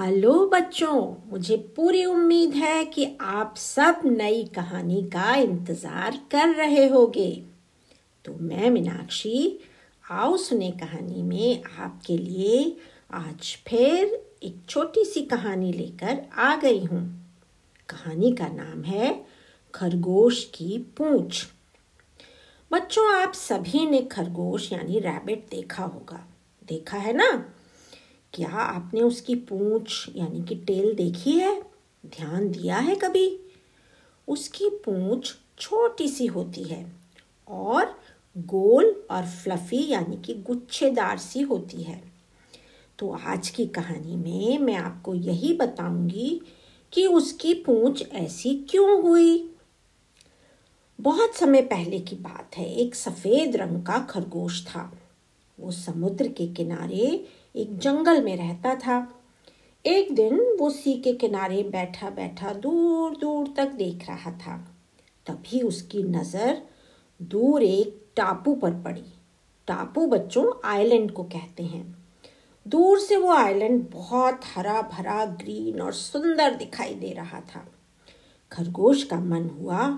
Hello बच्चों, मुझे पूरी उम्मीद है कि आप सब नई कहानी का इंतज़ार कर रहे होगे। तो मैं मीनाक्षी, आओ सुने कहानी में आपके लिए आज फिर एक छोटी सी कहानी लेकर आ गई हूँ। कहानी का नाम है खरगोश की पूंछ। बच्चों, आप सभी ने खरगोश यानी रैबिट देखा होगा। देखा है ना? क्या आपने उसकी पूंछ, यानी कि टेल देखी है? ध्यान दिया है कभी? उसकी पूंछ छोटी सी होती है और गोल और फ्लफी यानी कि गुच्छेदार सी होती है। तो आज की कहानी में मैं आपको यही बताऊँगी कि उसकी पूंछ ऐसी क्यों हुई। बहुत समय पहले की बात है, एक सफ़ेद रंग का खरगोश था। वो समुद्र के किनारे एक जंगल में रहता था। एक दिन वो सी के किनारे बैठा बैठा दूर दूर तक देख रहा था। तभी उसकी नज़र दूर एक टापू पर पड़ी। टापू बच्चों आइलैंड को कहते हैं। दूर से वो आइलैंड बहुत हरा भरा ग्रीन और सुंदर दिखाई दे रहा था। खरगोश का मन हुआ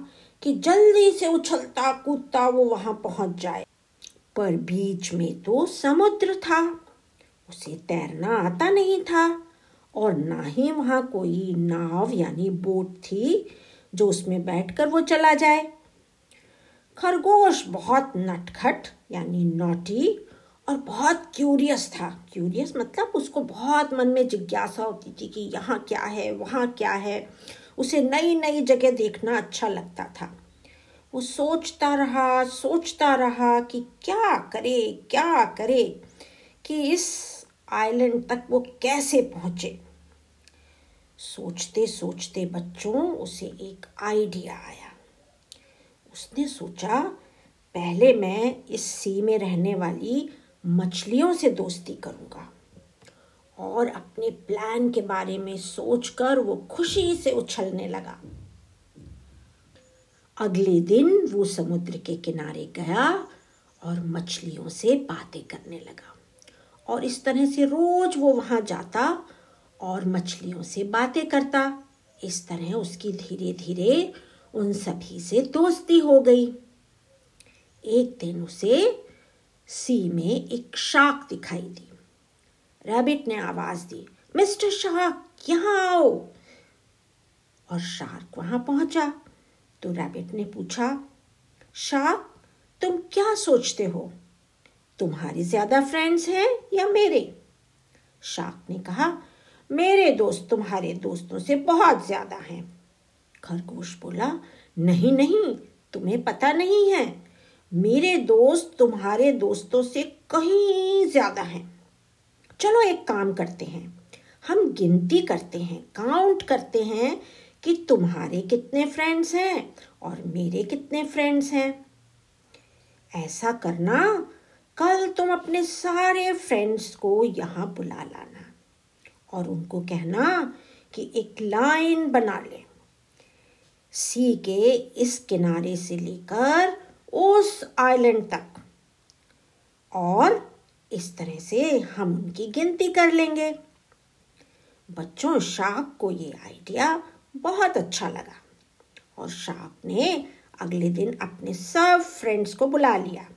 कि जल्दी से उछलता कूदता वो वहाँ पहुँच जाए। पर बीच में तो समुद्र था। उसे तैरना आता नहीं था और ना ही वहाँ कोई नाव यानी बोट थी जो उसमें बैठकर वो चला जाए। खरगोश बहुत नटखट यानी नोटी और बहुत क्यूरियस था। क्यूरियस मतलब उसको बहुत मन में जिज्ञासा होती थी कि यहाँ क्या है, वहाँ क्या है। उसे नई नई जगह देखना अच्छा लगता था। वो सोचता रहा सोचता रहा कि क्या करे क्या करे कि इस आइलैंड तक वो कैसे पहुँचे? सोचते सोचते बच्चों, उसे एक आइडिया आया। उसने सोचा, पहले मैं इस सी में रहने वाली मछलियों से दोस्ती करूँगा और अपने प्लान के बारे में सोचकर वो खुशी से उछलने लगा। अगले दिन वो समुद्र के किनारे गया और मछलियों से बातें करने लगा। और इस तरह से रोज वो वहाँ जाता और मछलियों से बातें करता। इस तरह उसकी धीरे धीरे उन सभी से दोस्ती हो गई। एक दिन उसे सी में एक शाक दिखाई दी। रैबिट ने आवाज़ दी, मिस्टर शार्क यहाँ आओ। और शार्क वहाँ पहुँचा। तो रैबिट ने पूछा शार्क तुम क्या सोचते हो? तुम्हारे ज़्यादा फ्रेंड्स हैं या मेरे? शार्क ने कहा, मेरे दोस्त तुम्हारे दोस्तों से बहुत ज़्यादा हैं। खरगोश बोला, नहीं नहीं, तुम्हें पता नहीं है। मेरे दोस्त तुम्हारे दोस्तों से कहीं ज़्यादा हैं। चलो एक काम करते हैं। हम गिनती करते हैं काउंट करते हैं कि तुम्हारे कितने फ्रेंड्स हैं और मेरे कितने फ्रेंड्स हैं। ऐसा करना कल तुम अपने सारे फ्रेंड्स को यहाँ बुला लाना और उनको कहना कि एक लाइन बना ले। सी के इस किनारे से लेकर उस आइलैंड तक। और इस तरह से हम उनकी गिनती कर लेंगे। बच्चों शाक को ये आइडिया बहुत अच्छा लगा और शाक ने अगले दिन अपने सब फ्रेंड्स को बुला लिया।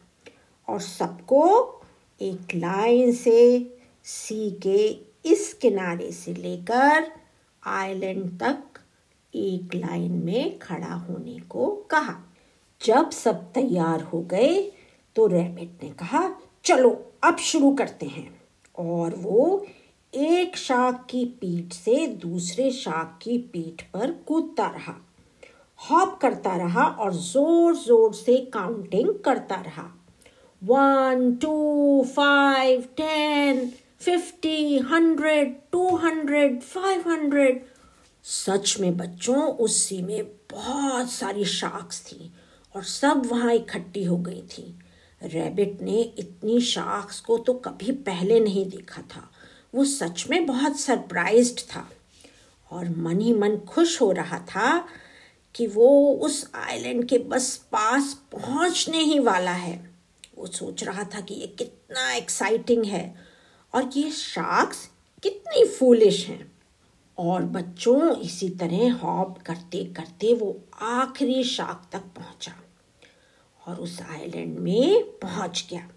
और सबको एक लाइन से सी के इस किनारे से लेकर आइलैंड तक एक लाइन में खड़ा होने को कहा। जब सब तैयार हो गए तो रैबिट ने कहा, चलो, अब शुरू करते हैं। और वो एक शाख की पीठ से दूसरे शाख की पीठ पर कूदता रहा। हॉप करता रहा और ज़ोर ज़ोर से काउंटिंग करता रहा। One two five ten fifty hundred two hundred five hundred सच में बच्चों, उस सी में बहुत सारी शार्क्स थी और सब वहाँ इकट्ठी हो गई थी। रैबिट ने इतनी शार्क्स को तो कभी पहले नहीं देखा था। वो सच में बहुत सरप्राइज्ड था। और मन ही मन खुश हो रहा था कि वो उस आइलैंड के बस पास पहुँचने ही वाला है। वो सोच रहा था कि ये कितना एक्साइटिंग है। और ये शार्क्स कितनी फूलिश हैं। और बच्चों, इसी तरह हॉप करते करते वो आखिरी शाख तक पहुँचा और उस आइलैंड में पहुँच गया।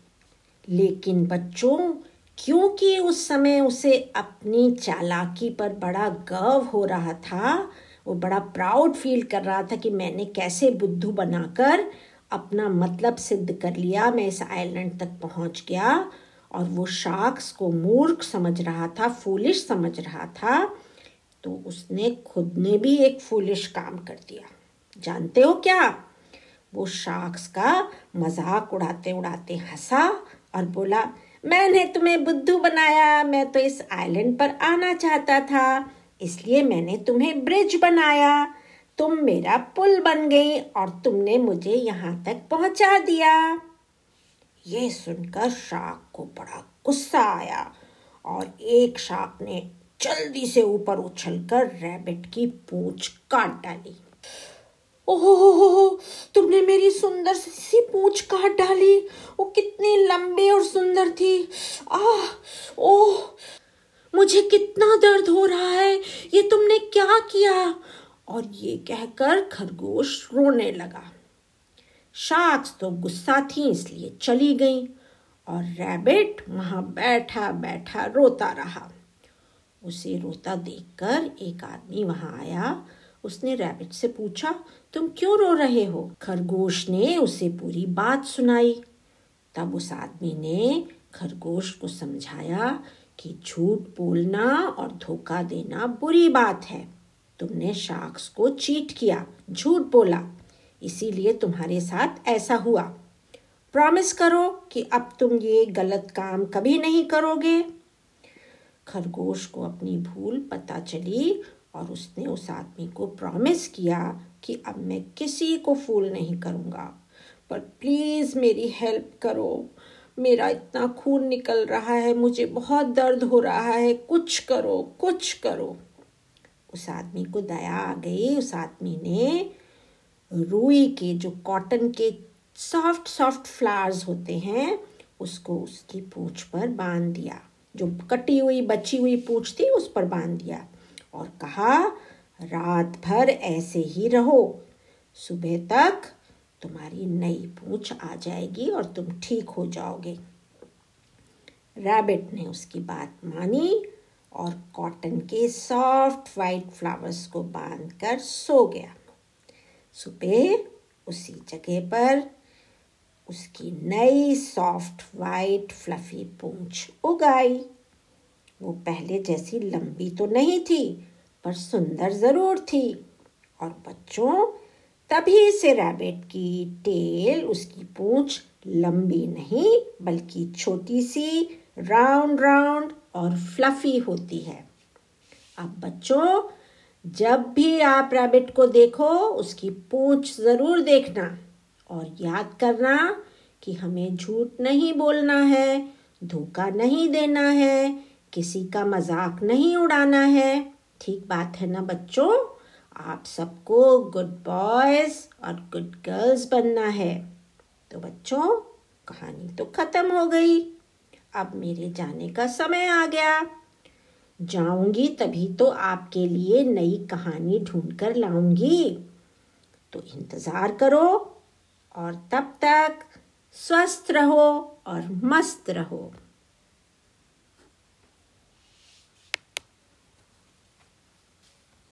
लेकिन बच्चों, क्योंकि उस समय उसे अपनी चालाकी पर बड़ा गर्व हो रहा था, वो बड़ा प्राउड फील कर रहा था कि मैंने कैसे बुद्धू बनाकर अपना मतलब सिद्ध कर लिया, मैं इस आइलैंड तक पहुँच गया। और वो शार्क्स को मूर्ख समझ रहा था फूलिश समझ रहा था। तो उसने खुद ने भी एक फूलिश काम कर दिया। जानते हो क्या? वो शार्क्स का मज़ाक उड़ाते उड़ाते हंसा और बोला, मैंने तुम्हें बुद्धू बनाया, मैं तो इस आइलैंड पर आना चाहता था। इसलिए मैंने तुम्हें ब्रिज बनाया। तुम मेरा पुल बन गई और तुमने मुझे यहाँ तक पहुँचा दिया। ये सुनकर शाक को बड़ा गुस्सा आया और एक शाक ने जल्दी से ऊपर उछलकर रैबिट की पूंछ काट डाली। ओहो तुमने मेरी सुंदर सी पूंछ काट डाली। वो कितनी लंबी और सुंदर थी। आह, ओह, मुझे कितना दर्द हो रहा है। ये तुमने क्या किया? और ये कहकर खरगोश रोने लगा। शार्क्स तो गुस्सा थी, इसलिए चली गई और रैबिट वहाँ बैठा बैठा रोता रहा। उसे रोता देखकर एक आदमी वहाँ आया। उसने रैबिट से पूछा, तुम क्यों रो रहे हो? खरगोश ने उसे पूरी बात सुनाई। तब उस आदमी ने खरगोश को समझाया कि झूठ बोलना और धोखा देना बुरी बात है। तुमने शार्क्स को चीट किया, झूठ बोला। इसीलिए तुम्हारे साथ ऐसा हुआ। प्रॉमिस करो कि अब तुम ये गलत काम कभी नहीं करोगे। खरगोश को अपनी भूल पता चली और उसने उस आदमी को प्रॉमिस किया कि अब मैं किसी को फूल नहीं करूँगा। पर प्लीज़ मेरी हेल्प करो। मेरा इतना खून निकल रहा है, मुझे बहुत दर्द हो रहा है। कुछ करो कुछ करो। उस आदमी को दया आ गई, उस आदमी ने रुई के जो कॉटन के सॉफ्ट सॉफ्ट फ्लावर्स होते हैं, उसको उसकी पूछ पर बाँध दिया। जो कटी हुई, बची हुई पूछ थी, उस पर बाँध दिया और कहा, रात भर ऐसे ही रहो। सुबह तक तुम्हारी नई पूछ आ जाएगी और तुम ठीक हो जाओगे। रैबिट ने उसकी बात मानी और कॉटन के सॉफ्ट वाइट फ्लावर्स को बांधकर सो गया। सुबह उसी जगह पर उसकी नई सॉफ्ट वाइट फ्लफी पूंछ उगाई। वो पहले जैसी लंबी तो नहीं थी, पर सुंदर ज़रूर थी। और बच्चों, तभी से रैबिट की टेल उसकी पूंछ लंबी नहीं, बल्कि छोटी सी राउंड राउंड और फ्लफी होती है। अब बच्चों, जब भी आप रैबिट को देखो, उसकी पूंछ ज़रूर देखना और याद करना कि हमें झूठ नहीं बोलना है, धोखा नहीं देना है, किसी का मज़ाक नहीं उड़ाना है। ठीक बात है ना बच्चों? आप सबको गुड बॉयज़ और गुड गर्ल्स बनना है। तो बच्चों, कहानी तो खत्म हो गई। अब मेरे जाने का समय आ गया। जाऊँगी तभी तो आपके लिए नई कहानी ढूंढ कर लाऊँगी। तो इंतज़ार करो और तब तक स्वस्थ रहो और मस्त रहो।